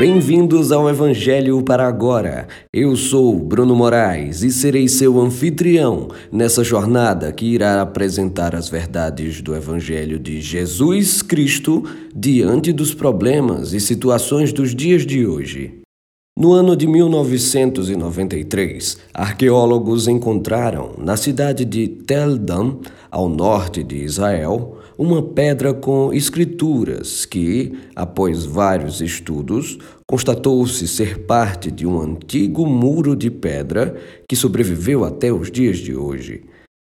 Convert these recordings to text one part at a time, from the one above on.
Bem-vindos ao Evangelho para agora. Eu sou Bruno Moraes e serei seu anfitrião nessa jornada que irá apresentar as verdades do Evangelho de Jesus Cristo diante dos problemas e situações dos dias de hoje. No ano de 1993, arqueólogos encontraram, na cidade de Tel Dan, ao norte de Israel, uma pedra com escrituras que, após vários estudos, constatou-se ser parte de um antigo muro de pedra que sobreviveu até os dias de hoje.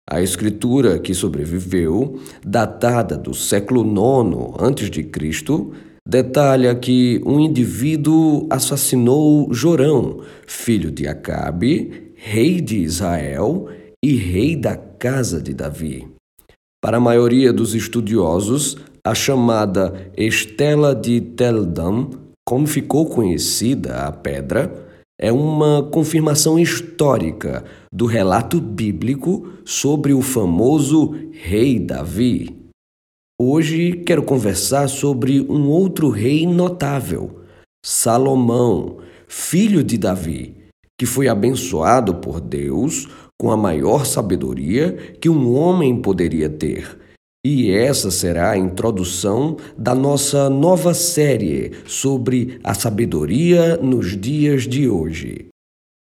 A escritura que sobreviveu, datada do século IX a.C., detalha que um indivíduo assassinou Jorão, filho de Acabe, rei de Israel e rei da casa de Davi. Para a maioria dos estudiosos, a chamada Estela de Teldam, como ficou conhecida a pedra, é uma confirmação histórica do relato bíblico sobre o famoso rei Davi. Hoje quero conversar sobre um outro rei notável, Salomão, filho de Davi, que foi abençoado por Deus com a maior sabedoria que um homem poderia ter. E essa será a introdução da nossa nova série sobre a sabedoria nos dias de hoje.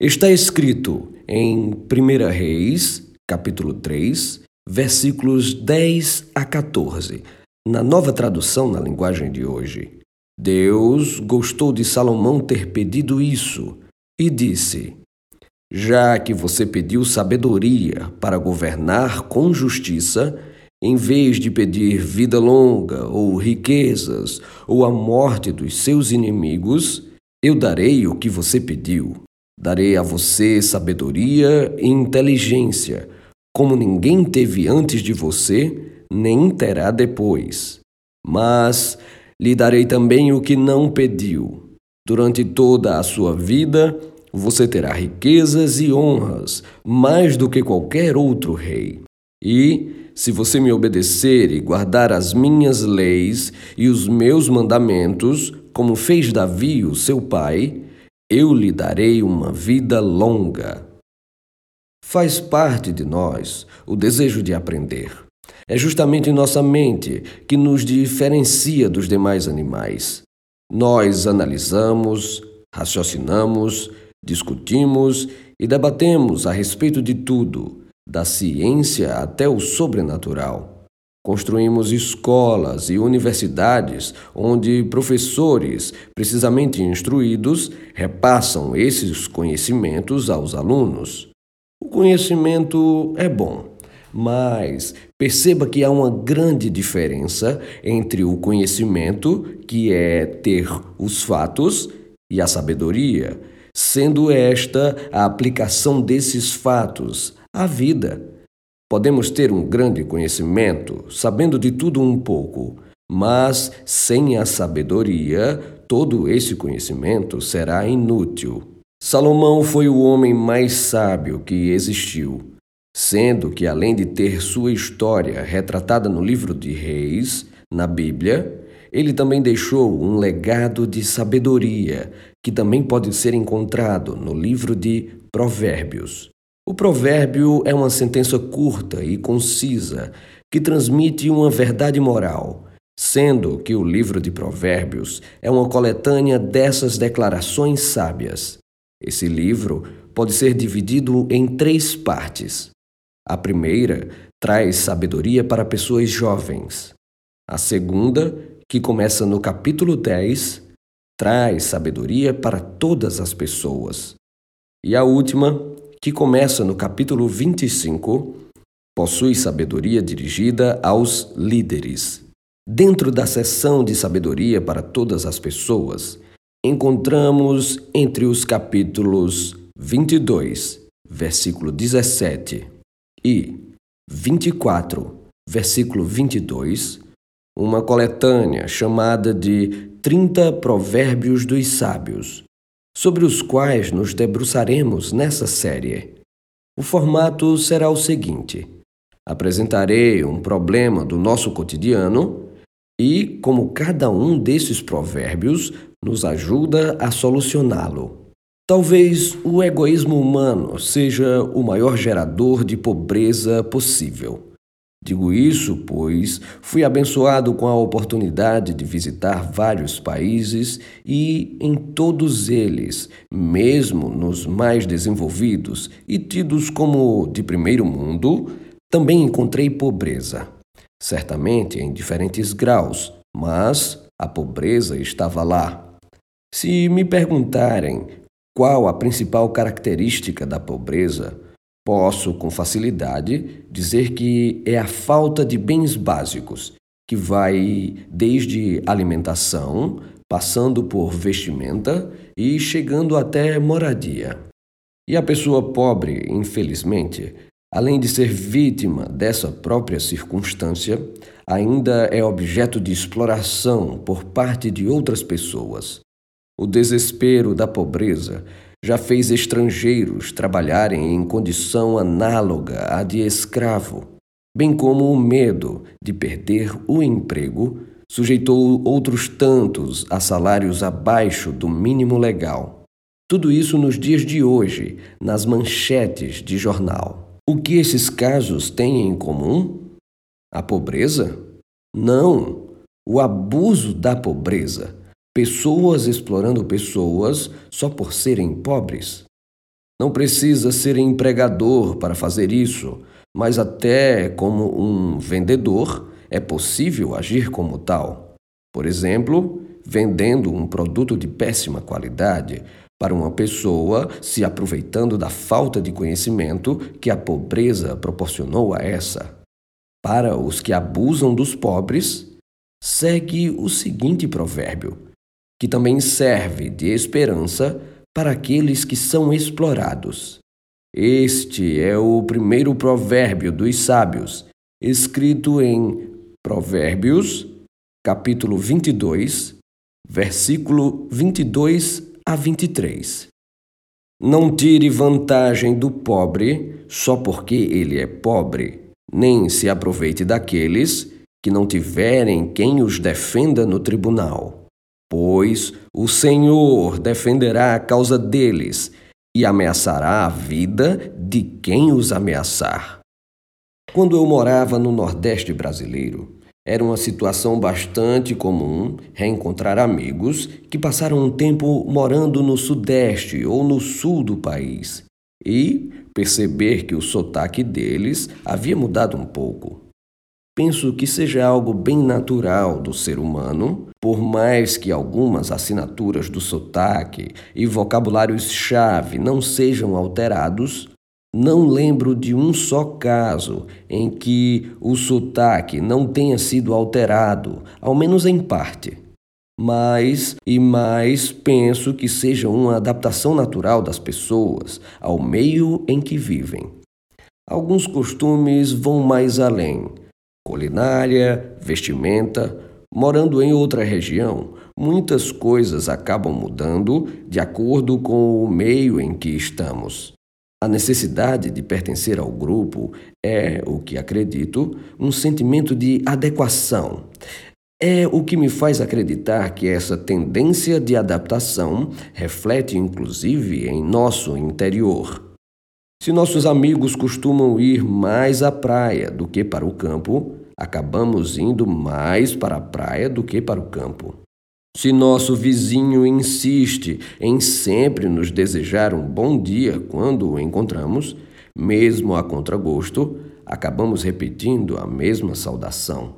Está escrito em 1 Reis, capítulo 3, versículos 10 a 14, na nova tradução na linguagem de hoje. Deus gostou de Salomão ter pedido isso e disse: já que você pediu sabedoria para governar com justiça, em vez de pedir vida longa ou riquezas ou a morte dos seus inimigos, eu darei o que você pediu. Darei a você sabedoria e inteligência, como ninguém teve antes de você, nem terá depois. Mas lhe darei também o que não pediu. Durante toda a sua vida, você terá riquezas e honras, mais do que qualquer outro rei. E, se você me obedecer e guardar as minhas leis e os meus mandamentos, como fez Davi, o seu pai, eu lhe darei uma vida longa. Faz parte de nós o desejo de aprender. É justamente nossa mente que nos diferencia dos demais animais. Nós analisamos, raciocinamos Discutimos e debatemos a respeito de tudo, da ciência até o sobrenatural. Construímos escolas e universidades onde professores, precisamente instruídos, repassam esses conhecimentos aos alunos. O conhecimento é bom, mas perceba que há uma grande diferença entre o conhecimento, que é ter os fatos, e a sabedoria, sendo esta a aplicação desses fatos à vida. Podemos ter um grande conhecimento, sabendo de tudo um pouco, mas sem a sabedoria, todo esse conhecimento será inútil. Salomão foi o homem mais sábio que existiu, sendo que, além de ter sua história retratada no livro de Reis, na Bíblia, ele também deixou um legado de sabedoria, que também pode ser encontrado no livro de Provérbios. O provérbio é uma sentença curta e concisa que transmite uma verdade moral, sendo que o livro de Provérbios é uma coletânea dessas declarações sábias. Esse livro pode ser dividido em três partes. A primeira traz sabedoria para pessoas jovens. A segunda que começa no capítulo 10, traz sabedoria para todas as pessoas. E a última, que começa no capítulo 25, possui sabedoria dirigida aos líderes. Dentro da seção de sabedoria para todas as pessoas, encontramos entre os capítulos 22, versículo 17, e 24, versículo 22, uma coletânea chamada de 30 Provérbios dos Sábios, sobre os quais nos debruçaremos nessa série. O formato será o seguinte: apresentarei um problema do nosso cotidiano e como cada um desses provérbios nos ajuda a solucioná-lo. Talvez o egoísmo humano seja o maior gerador de pobreza possível. Digo isso pois fui abençoado com a oportunidade de visitar vários países e, em todos eles, mesmo nos mais desenvolvidos e tidos como de primeiro mundo, também encontrei pobreza. Certamente em diferentes graus, mas a pobreza estava lá. Se me perguntarem qual a principal característica da pobreza? Posso, com facilidade, dizer que é a falta de bens básicos, que vai desde alimentação, passando por vestimenta e chegando até moradia. E a pessoa pobre, infelizmente, além de ser vítima dessa própria circunstância, ainda é objeto de exploração por parte de outras pessoas. O desespero da pobreza já fez estrangeiros trabalharem em condição análoga à de escravo, bem como o medo de perder o emprego sujeitou outros tantos a salários abaixo do mínimo legal. Tudo isso nos dias de hoje, nas manchetes de jornal. O que esses casos têm em comum? A pobreza? Não, o abuso da pobreza pessoas explorando pessoas só por serem pobres. Não precisa ser empregador para fazer isso, mas até como um vendedor é possível agir como tal. Por exemplo, vendendo um produto de péssima qualidade para uma pessoa se aproveitando da falta de conhecimento que a pobreza proporcionou a essa. Para os que abusam dos pobres, segue o seguinte provérbio: que também serve de esperança para aqueles que são explorados. Este é o primeiro provérbio dos sábios, escrito em Provérbios, capítulo 22, versículo 22 a 23. Não tire vantagem do pobre só porque ele é pobre, nem se aproveite daqueles que não tiverem quem os defenda no tribunal pois o Senhor defenderá a causa deles e ameaçará a vida de quem os ameaçar. Quando eu morava no Nordeste brasileiro, era uma situação bastante comum reencontrar amigos que passaram um tempo morando no Sudeste ou no Sul do país e perceber que o sotaque deles havia mudado um pouco. Penso que seja algo bem natural do ser humano, por mais que algumas assinaturas do sotaque e vocabulários-chave não sejam alterados, não lembro de um só caso em que o sotaque não tenha sido alterado, ao menos em parte. Mais e mais penso que seja uma adaptação natural das pessoas ao meio em que vivem. Alguns costumes vão mais além culinária, vestimenta. Morando em outra região, muitas coisas acabam mudando de acordo com o meio em que estamos. A necessidade de pertencer ao grupo é, o que acredito, um sentimento de adequação. É o que me faz acreditar que essa tendência de adaptação reflete inclusive em nosso interior. Se nossos amigos costumam ir mais à praia do que para o campo, acabamos indo mais para a praia do que para o campo. Se nosso vizinho insiste em sempre nos desejar um bom dia quando o encontramos, mesmo a contragosto, acabamos repetindo a mesma saudação.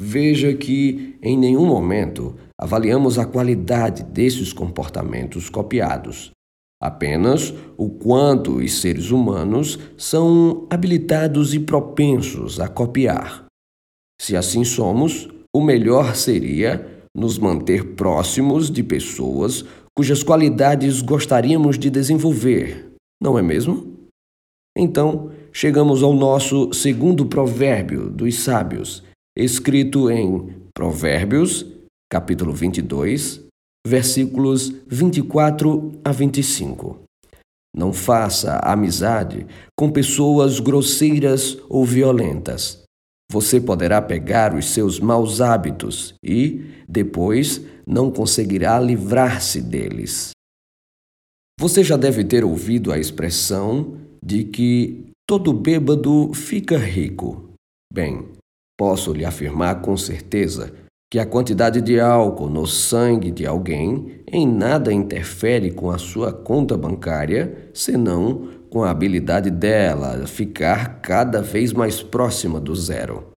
Veja que, em nenhum momento, avaliamos a qualidade desses comportamentos copiados, apenas o quanto os seres humanos são habilitados e propensos a copiar. Se assim somos, o melhor seria nos manter próximos de pessoas cujas qualidades gostaríamos de desenvolver, não é mesmo? Então, chegamos ao nosso segundo provérbio dos sábios, escrito em Provérbios, capítulo 22, versículos 24 a 25. Não faça amizade com pessoas grosseiras ou violentas. Você poderá pegar os seus maus hábitos e, depois, não conseguirá livrar-se deles. Você já deve ter ouvido a expressão de que todo bêbado fica rico. Bem, posso lhe afirmar com certeza que a quantidade de álcool no sangue de alguém em nada interfere com a sua conta bancária, senão com a habilidade dela ficar cada vez mais próxima do zero.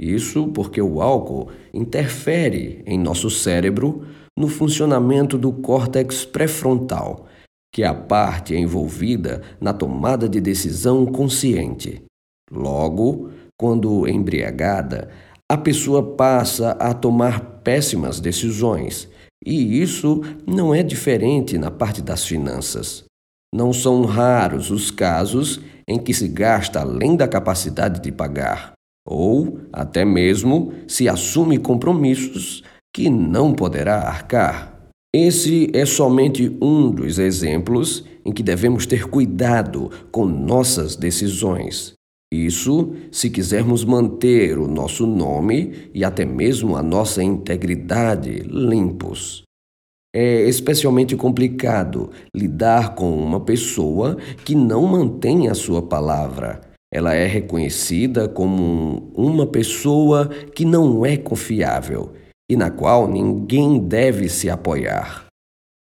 Isso porque o álcool interfere em nosso cérebro no funcionamento do córtex pré-frontal, que é a parte envolvida na tomada de decisão consciente. Logo, quando embriagada, a pessoa passa a tomar péssimas decisões, e isso não é diferente na parte das finanças. Não são raros os casos em que se gasta além da capacidade de pagar, ou até mesmo se assume compromissos que não poderá arcar. Esse é somente um dos exemplos em que devemos ter cuidado com nossas decisões. Isso se quisermos manter o nosso nome e até mesmo a nossa integridade limpos. É especialmente complicado lidar com uma pessoa que não mantém a sua palavra. Ela é reconhecida como uma pessoa que não é confiável e na qual ninguém deve se apoiar.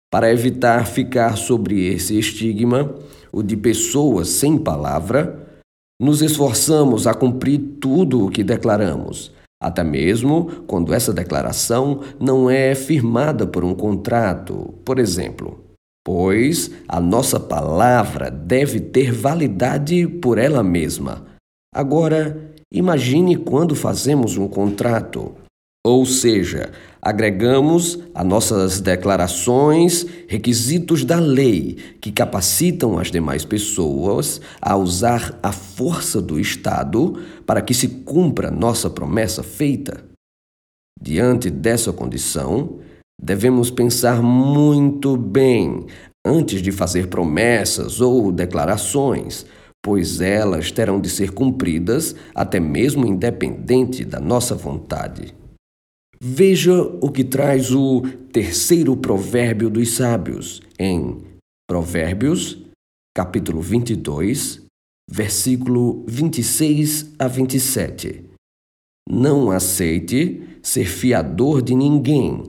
Para evitar ficar sobre esse estigma, o de pessoas sem palavra, nos esforçamos a cumprir tudo o que declaramos, até mesmo quando essa declaração não é firmada por um contrato, por exemplo, pois a nossa palavra deve ter validade por ela mesma. Agora, imagine quando fazemos um contrato. Ou seja, agregamos a nossas declarações requisitos da lei que capacitam as demais pessoas a usar a força do Estado para que se cumpra nossa promessa feita. Diante dessa condição, devemos pensar muito bem antes de fazer promessas ou declarações, pois elas terão de ser cumpridas até mesmo independente da nossa vontade. Veja o que traz o terceiro provérbio dos sábios em Provérbios, capítulo 22, versículo 26 a 27. Não aceite ser fiador de ninguém,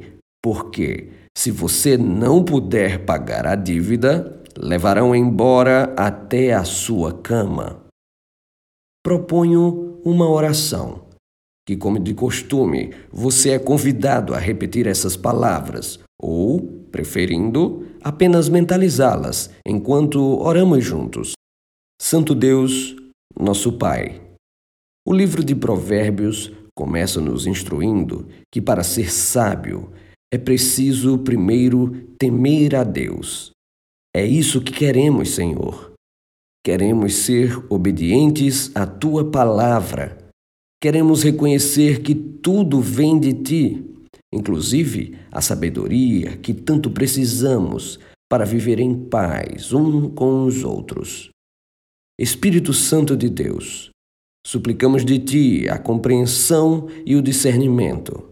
porque se você não puder pagar a dívida, levarão embora até a sua cama. Proponho uma oração que, como de costume, você é convidado a repetir essas palavras ou, preferindo, apenas mentalizá-las enquanto oramos juntos. Santo Deus, nosso Pai. O livro de Provérbios começa nos instruindo que para ser sábio é preciso primeiro temer a Deus. É isso que queremos, Senhor. Queremos ser obedientes à tua palavra Queremos reconhecer que tudo vem de ti, inclusive a sabedoria que tanto precisamos para viver em paz um com os outros. Espírito Santo de Deus, suplicamos de ti a compreensão e o discernimento,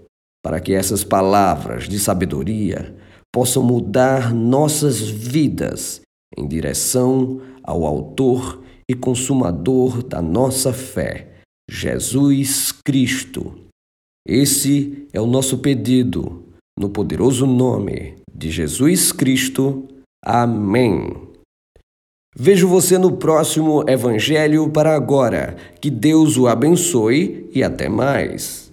para que essas palavras de sabedoria possam mudar nossas vidas em direção ao Autor e Consumador da nossa fé Jesus Cristo. Esse é o nosso pedido, no poderoso nome de Jesus Cristo. Amém. Vejo você no próximo Evangelho para agora. Que Deus o abençoe e até mais.